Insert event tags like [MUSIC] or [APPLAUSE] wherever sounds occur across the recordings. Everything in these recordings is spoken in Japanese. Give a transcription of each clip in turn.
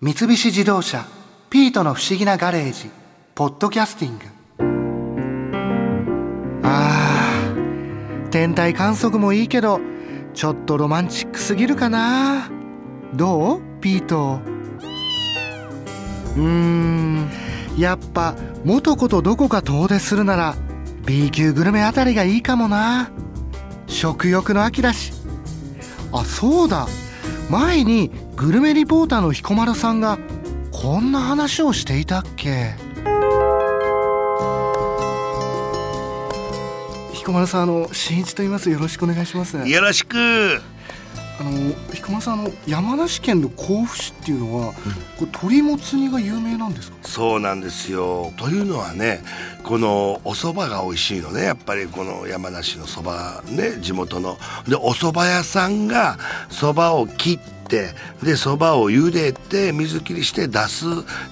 三菱自動車「ピートの不思議なガレージ」「ポッドキャスティング」あー天体観測もいいけどちょっとロマンチックすぎるかな。どう？ピートうーんやっぱ元子とどこか遠出するなら B 級グルメあたりがいいかもな。食欲の秋だし。あそうだ。前にグルメリポーターの彦丸さんがこんな話をしていたっけ？彦丸さんあの新一と言います。よろしくお願いします。よろしく。あの彦丸さんあの山梨県の甲府市っていうのは、これ鶏もつ煮が有名なんですか？そうなんですよ。というのはねこのお蕎麦が美味しいのね。やっぱりこの山梨の蕎麦ね地元の。でお蕎麦屋さんが蕎麦を切ってでそばを茹でて水切りして出す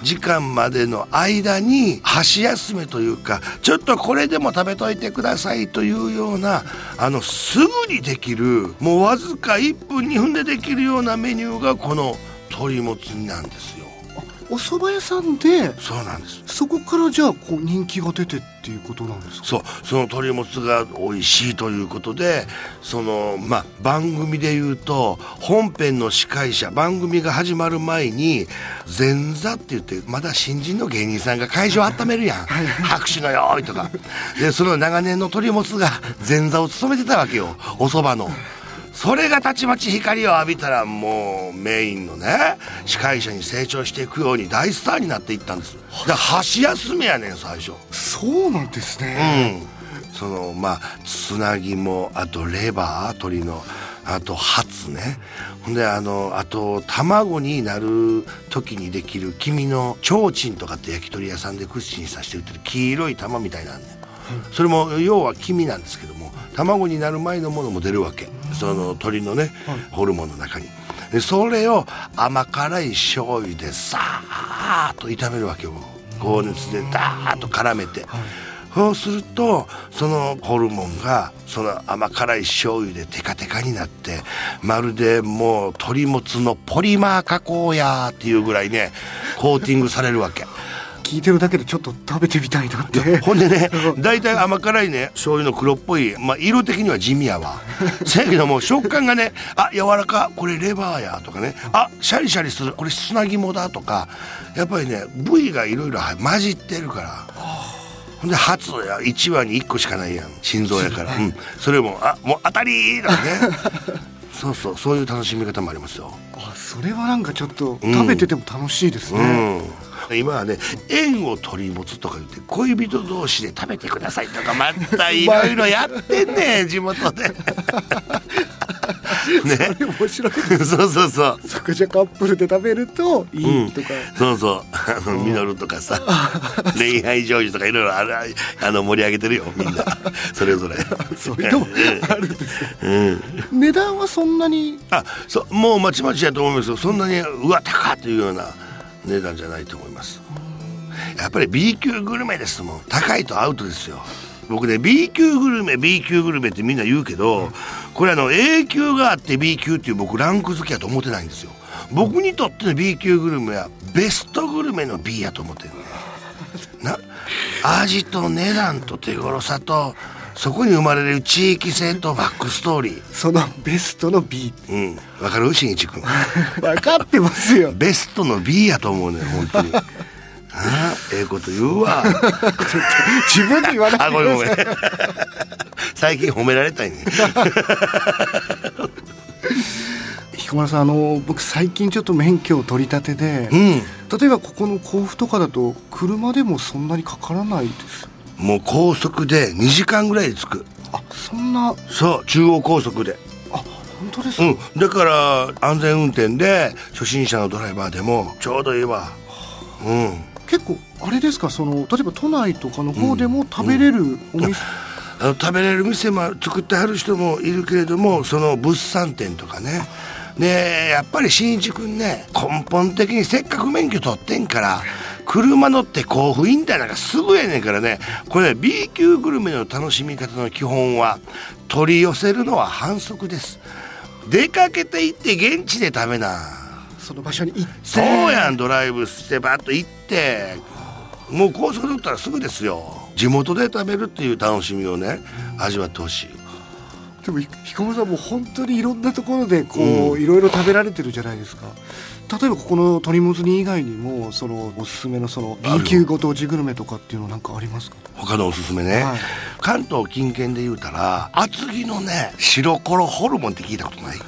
時間までの間に箸休めというかちょっとこれでも食べといてくださいというようなあのすぐにできるもうわずか1分2分でできるようなメニューがこの鶏もつ煮なんですよ。お蕎麦屋さんでそうなんです。そこからじゃあこう人気が出てっていうことなんですか？そうその鶏もつが美味しいということでそのまあ番組で言うと本編の司会者番組が始まる前に前座って言ってまだ新人の芸人さんが会場温めるやん。拍手のよーいとか。でその長年の鶏もつが前座を務めてたわけよ。お蕎麦の。それがたちまち光を浴びたらもうメインのね司会者に成長していくように大スターになっていったんです。だ箸休めやねん最初。そうなんですね、うん、そのまあつなぎもあとレバー鶏のあとハツね。ほんであのあと卵になる時にできる黄身の提灯とかって焼き鳥屋さんで串に刺して売ってる黄色い玉みたいなんね、それも要は黄身なんですけども卵になる前のものも出るわけ、その鶏のね、ホルモンの中に。でそれを甘辛い醤油でさーっと炒めるわけよ。高熱でダーッと絡めて、そうするとそのホルモンがその甘辛い醤油でテカテカになってまるでもう鶏もつのポリマー加工やっていうぐらいねコーティングされるわけ。聞いてるだけでちょっと食べてみたいなって。ほんでね大体甘辛いね醤油の黒っぽい、まあ、色的には地味やわ。[LAUGHS] せやけども食感がねあ柔らかこれレバーやとかね。あシャリシャリするこれ砂肝だとか。やっぱりね部位がいろいろ混じってるから。ほんでハツや1羽に1個しかないやん心臓やから、[LAUGHS] うん、それもあもう当たりだね。[LAUGHS] そうそうそういう楽しみ方もありますよ。あそれはなんかちょっと食べてても楽しいですね、うん今はね縁を取り持つとか言って恋人同士で食べてくださいとか [LAUGHS] またいろいろやってんね地元で。[LAUGHS] ね、面白い。[LAUGHS] そうそうそう。そこじゃカップルで食べるといいとか、うん、そうそう。あのミノルとかさ恋愛成就とかいろいろあるあの盛り上げてるよみんな。それぞれ。そういうのもあるんですね、うん、値段はそんなに？あそうもうまちまちやと思いますよ。そんなにうわ高っというような値段じゃないと思います。やっぱり B 級グルメですもん。高いとアウトですよ。僕ね B 級グルメ B 級グルメってみんな言うけどこれあの A 級があって B 級っていう僕ランク付けやと思ってないんですよ。僕にとっての B 級グルメはベストグルメの B やと思ってるねな味と値段と手頃さとそこに生まれる地域性とバックストーリー。そのベストの B うん。わかる？しんいち君分 [LAUGHS] かってますよ。ベストの B やと思うね本当に。ああええこと言うわ。自分で言わないあごめんごめん。最近褒められたいね。彦摩呂さんあの僕最近ちょっと免許を取り立てで、うん。例えばここの甲府とかだと車でもそんなにかからないですもう高速で2時間ぐらいで着く。あそんな。そう中央高速で。あ本当ですか、うん。だから安全運転で初心者のドライバーでもちょうどいいわ。うん。結構あれですか？その例えば都内とかの方でも食べれるお店、あの食べれる店も作ってはる人もいるけれどもその物産展とかね。でやっぱりしんいち君ね根本的にせっかく免許取ってんから車乗って甲府インターなんかすぐやねんからね。これね B 級グルメの楽しみ方の基本は取り寄せるのは反則です。出かけて行って現地で食べな。その場所に行って。そうやんドライブしてバッと行って。もう高速乗ったらすぐですよ。地元で食べるっていう楽しみをね味わってほしいでもひ彦摩さんも本当にいろんなところでこう、いろいろ食べられてるじゃないですか。例えばここの鶏もつ煮以外にもそのおすすめのその B 級ご当地グルメとかっていうのなんかありますか？他のおすすめね、はい。関東近県で言うたら厚木のね白コロホルモンって聞いたことない？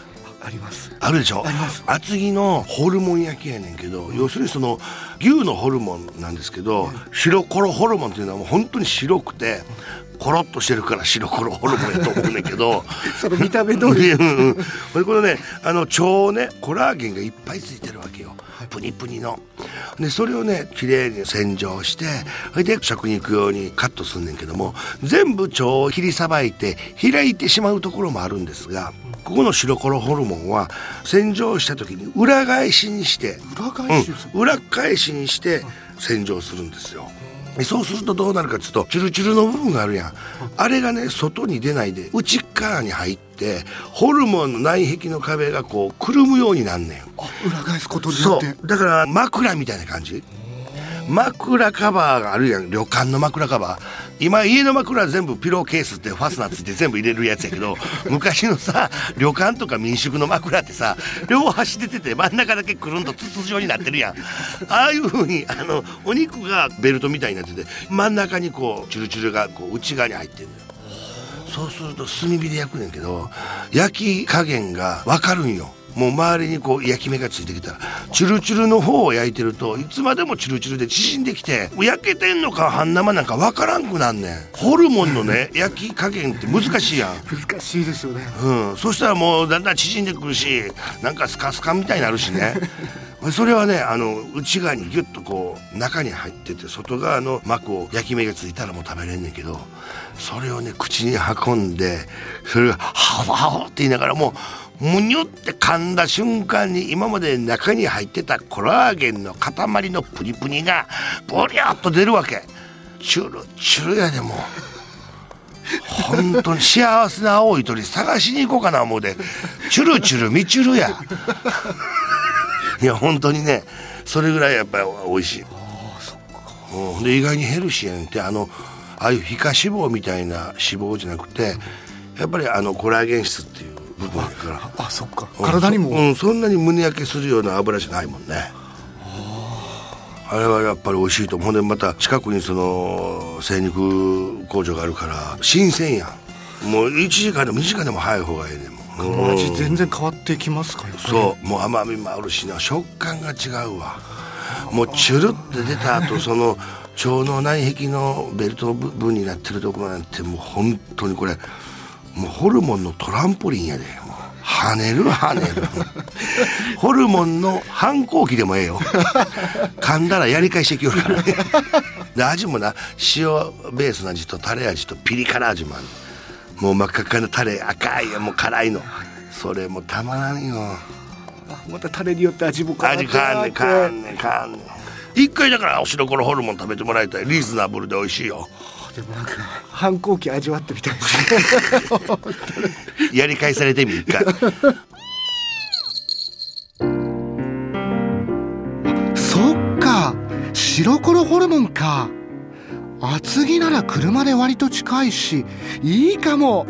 あります。あるでしょ？あります。厚木のホルモン焼きやねんけど、要するにその牛のホルモンなんですけど、白コロホルモンっていうのはもう本当に白くてコロッとしてるから白コロホルモンやと思うねんけど。[LAUGHS] その見た目通り。うんうんこれこのねあの腸ねコラーゲンがいっぱいついてるわけよ。プニプニの。でそれをねきれいに洗浄してそれで食肉用にカットすんねんけども全部腸を切りさばいて開いてしまうところもあるんですがここの白コロホルモンは洗浄した時に裏返しにして裏返しうん、裏返しにして洗浄するんですよ。でそうするとどうなるかっていうとチュルチュルの部分があるやん。あれがね外に出ないで内側に入ってホルモンの内壁の壁がこうくるむようになんねん。あ裏返すことによそって。う。だから枕みたいな感じ枕カバーがあるやん。旅館の枕カバー。今家の枕は全部ピローケースってファスナーついて全部入れるやつやけど [LAUGHS] 昔のさ旅館とか民宿の枕ってさ両端出てて真ん中だけくるんと筒状になってるやん。ああいう風にあのお肉がベルトみたいになってて真ん中にこうチュルチュルがこう内側に入ってるのよ。そうすると炭火で焼くねんけど焼き加減が分かるんよもう周りにこう焼き目がついてきた。らチュルチュルの方を焼いてるといつまでもチュルチュルで縮んできて焼けてんのか半生なんか分からんくなんねん。ホルモンのね [LAUGHS] 焼き加減って難しいやん。難しいですよね。うん、そしたらもうだんだん縮んでくるしなんかスカスカみたいになるしね。[LAUGHS] それはねあの内側にギュッとこう中に入ってて外側の膜を焼き目がついたらもう食べれんねんけどそれをね口に運んでそれがハホハホって言いながらもうむにゅって噛んだ瞬間に今まで中に入ってたコラーゲンの塊のプニプニがボリャっと出るわけ。チュルチュルやでもう。本当に幸せな青い鳥探しに行こうかな思うでチュルチュルミチュルや。いや本当にねそれぐらいやっぱり美味しい。あそっかうん、で意外にヘルシーやねんって。あのああいう皮下脂肪みたいな脂肪じゃなくてやっぱりあのコラーゲン質っていう。部分やから。あそっか。体にも、うんそんなに胸焼けするような油じゃないもんね。あれはやっぱり美味しいと思う。ほんでまた近くにその精肉工場があるから新鮮やん。もう1時間でも2時間でも早い方がいいねもううん。味全然変わってきますかやっぱり。そう。もう甘みもあるしな。食感が違うわ。もうチュルって出た後その腸の内壁のベルトの部分になってるところなんてもう本当にこれもうホルモンのトランポリンやで。もう跳ねる跳ねる。[LAUGHS] ホルモンの反抗期でもええよ。噛んだらやり返してきよるから。ねで味もな塩ベースの味とタレ味とピリ辛味もあるもう真っ赤っかなタレ赤いもう辛いの。それもたまらんよ。あまたタレによって味も変わって味変わんね変わんねん変わんねん。一回だからお白黒ホルモン食べてもらいたい。リーズナブルで美味しいよでもなんか反抗期味わってみたい。やり返されてみ一回そっか。白黒ホルモンか。厚木なら車で割と近いしいいかも。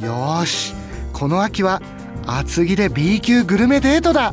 よし。この秋は厚木で B 級グルメデートだ。